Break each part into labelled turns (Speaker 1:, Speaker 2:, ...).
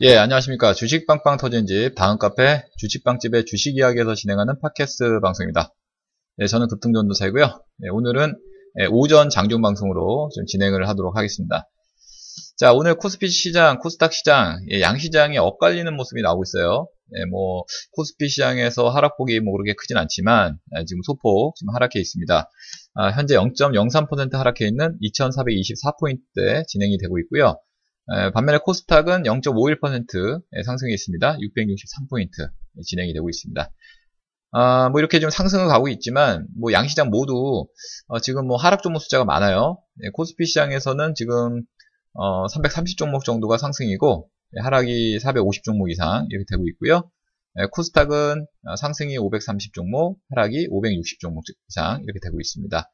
Speaker 1: 예, 안녕하십니까. 주식빵빵 터진 집, 다음 카페, 주식빵집의 주식 이야기에서 진행하는 팟캐스트 방송입니다. 예, 저는 급등전도사이고요. 예, 오늘은 예, 오전 장중 방송으로 좀 진행을 하도록 하겠습니다. 자, 오늘 코스피 시장, 코스닥 시장, 예, 양시장이 엇갈리는 모습이 나오고 있어요. 예, 뭐, 코스피 시장에서 하락폭이 뭐 그렇게 크진 않지만, 아, 지금 소폭 지금 하락해 있습니다. 아, 현재 0.03% 하락해 있는 2424포인트대 진행이 되고 있고요. 반면에 코스닥은 0.51% 상승이 있습니다. 663포인트 진행이 되고 있습니다. 아, 뭐 이렇게 좀 상승을 가고 있지만 뭐 양시장 모두 어, 지금 뭐 하락 종목 숫자가 많아요. 네, 코스피 시장에서는 지금 어, 330 종목 정도가 상승이고 네, 하락이 450 종목 이상 이렇게 되고 있고요. 네, 코스닥은 어, 상승이 530 종목, 하락이 560 종목 이상 이렇게 되고 있습니다.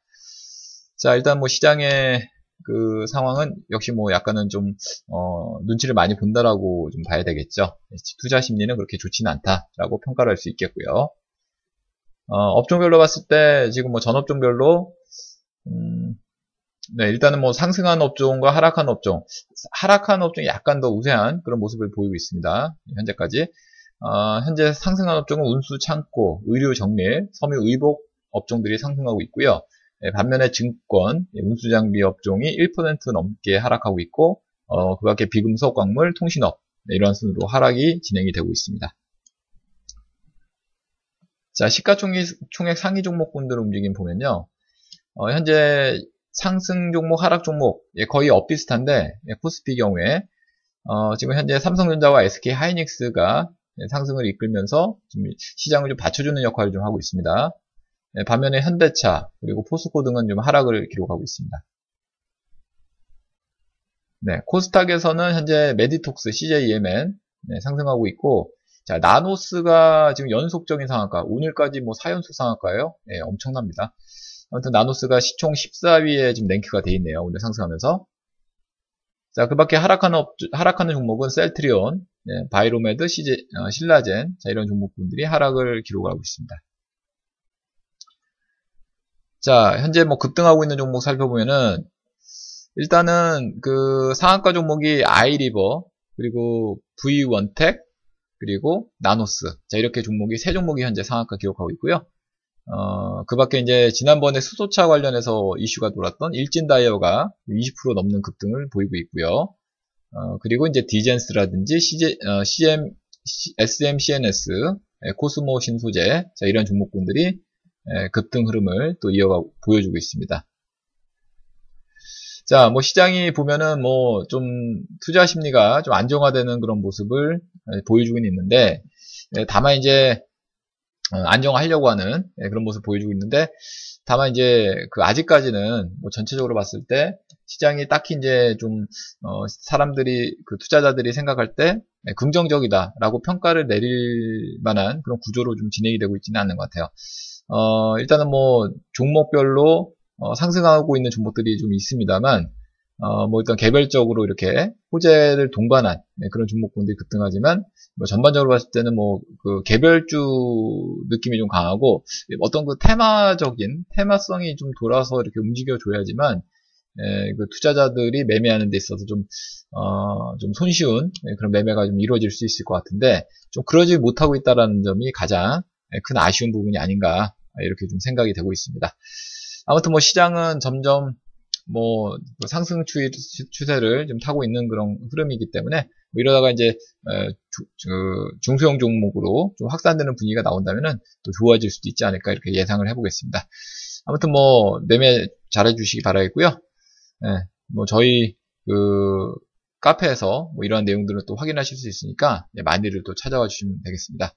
Speaker 1: 자 일단 뭐 시장의 그 상황은 역시 뭐 약간은 좀 어, 눈치를 많이 본다라고 좀 봐야 되겠죠. 투자 심리는 그렇게 좋지는 않다라고 평가를 할 수 있겠고요. 어, 업종별로 봤을 때 지금 뭐 전업종별로 음, 네, 일단은 뭐 상승한 업종과 하락한 업종, 하락한 업종이 약간 더 우세한 그런 모습을 보이고 있습니다. 현재까지. 어, 현재 상승한 업종은 운수 창고, 의류 정밀, 섬유 의복 업종들이 상승하고 있고요. 예, 반면에 증권, 예, 운수장비 업종이 1% 넘게 하락하고 있고 어, 그 밖에 비금속, 광물, 통신업 네, 이런 순으로 하락이 진행이 되고 있습니다. 자, 시가총액 상위 종목군들 움직임 보면요. 어, 현재 상승 종목, 하락 종목 예, 거의 엇비슷한데 예, 코스피 경우에 어, 지금 현재 삼성전자와 SK 하이닉스가 예, 상승을 이끌면서 시장을 좀 받쳐주는 역할을 좀 하고 있습니다. 네, 반면에 현대차 그리고 포스코 등은 좀 하락을 기록하고 있습니다. 네, 코스닥에서는 현재 메디톡스, CJEMN 네, 상승하고 있고 자 나노스가 지금 연속적인 상한가 오늘까지 뭐 4연속 상한가예요. 네, 엄청납니다. 아무튼 나노스가 시총 14위에 지금 랭크가 돼 있네요. 오늘 상승하면서 자, 그 밖에 하락하는, 업, 하락하는 종목은 셀트리온, 네, 바이로메드, 시제, 어, 신라젠, 자, 이런 종목군들이 하락을 기록하고 있습니다. 자, 현재 뭐 급등하고 있는 종목 살펴보면은, 일단은 그 상한가 종목이 아이리버, 그리고 V원텍, 그리고 나노스. 자, 이렇게 종목이 세 종목이 현재 상한가 기록하고 있고요. 어, 그 밖에 이제 지난번에 수소차 관련해서 이슈가 돌았던 일진다이아가 20% 넘는 급등을 보이고 있고요. 어, 그리고 이제 디젠스라든지 CJ, 어, CM, SMCNS, 코스모 신소재, 자, 이런 종목군들이 예, 급등 흐름을 또 이어가 보여주고 있습니다. 자, 뭐 시장이 보면은 뭐 좀 투자 심리가 좀 안정화되는 그런 모습을 예, 보여주고 있는데 예, 다만 이제 어, 안정화하려고 하는 그런 모습을 보여주고 있는데 다만 이제 그 아직까지는 뭐 전체적으로 봤을 때 시장이 딱히 이제 좀 어 사람들이 그 투자자들이 생각할 때 긍정적이다라고 평가를 내릴 만한 그런 구조로 좀 진행이 되고 있지는 않는 것 같아요. 어, 일단은 뭐 종목별로 어, 상승하고 있는 종목들이 좀 있습니다만 어, 뭐 일단 개별적으로 이렇게 호재를 동반한 네, 그런 종목군들이 급등하지만 뭐 전반적으로 봤을 때는 뭐 그 개별주 느낌이 좀 강하고 어떤 그 테마적인 테마성이 좀 돌아서 이렇게 움직여 줘야지만 예, 그 투자자들이 매매하는 데 있어서 좀, 어, 좀 손쉬운 예, 그런 매매가 좀 이루어질 수 있을 것 같은데, 좀 그러지 못하고 있다는 점이 가장 큰 아쉬운 부분이 아닌가 이렇게 좀 생각이 되고 있습니다. 아무튼 뭐 시장은 점점 뭐 상승 추세를 좀 타고 있는 그런 흐름이기 때문에 뭐 이러다가 이제 중소형 종목으로 좀 확산되는 분위기가 나온다면은 또 좋아질 수도 있지 않을까 이렇게 예상을 해보겠습니다. 아무튼 뭐 매매 잘해주시기 바라겠고요. 네, 뭐 저희 그 카페에서 뭐 이러한 내용들을 또 확인하실 수 있으니까 많이들 또 찾아와 주시면 되겠습니다.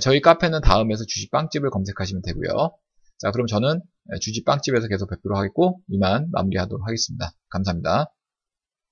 Speaker 1: 저희 카페는 다음에서 주식빵집을 검색하시면 되고요. 자, 그럼 저는 주식빵집에서 계속 뵙도록 하겠고, 이만 마무리하도록 하겠습니다. 감사합니다.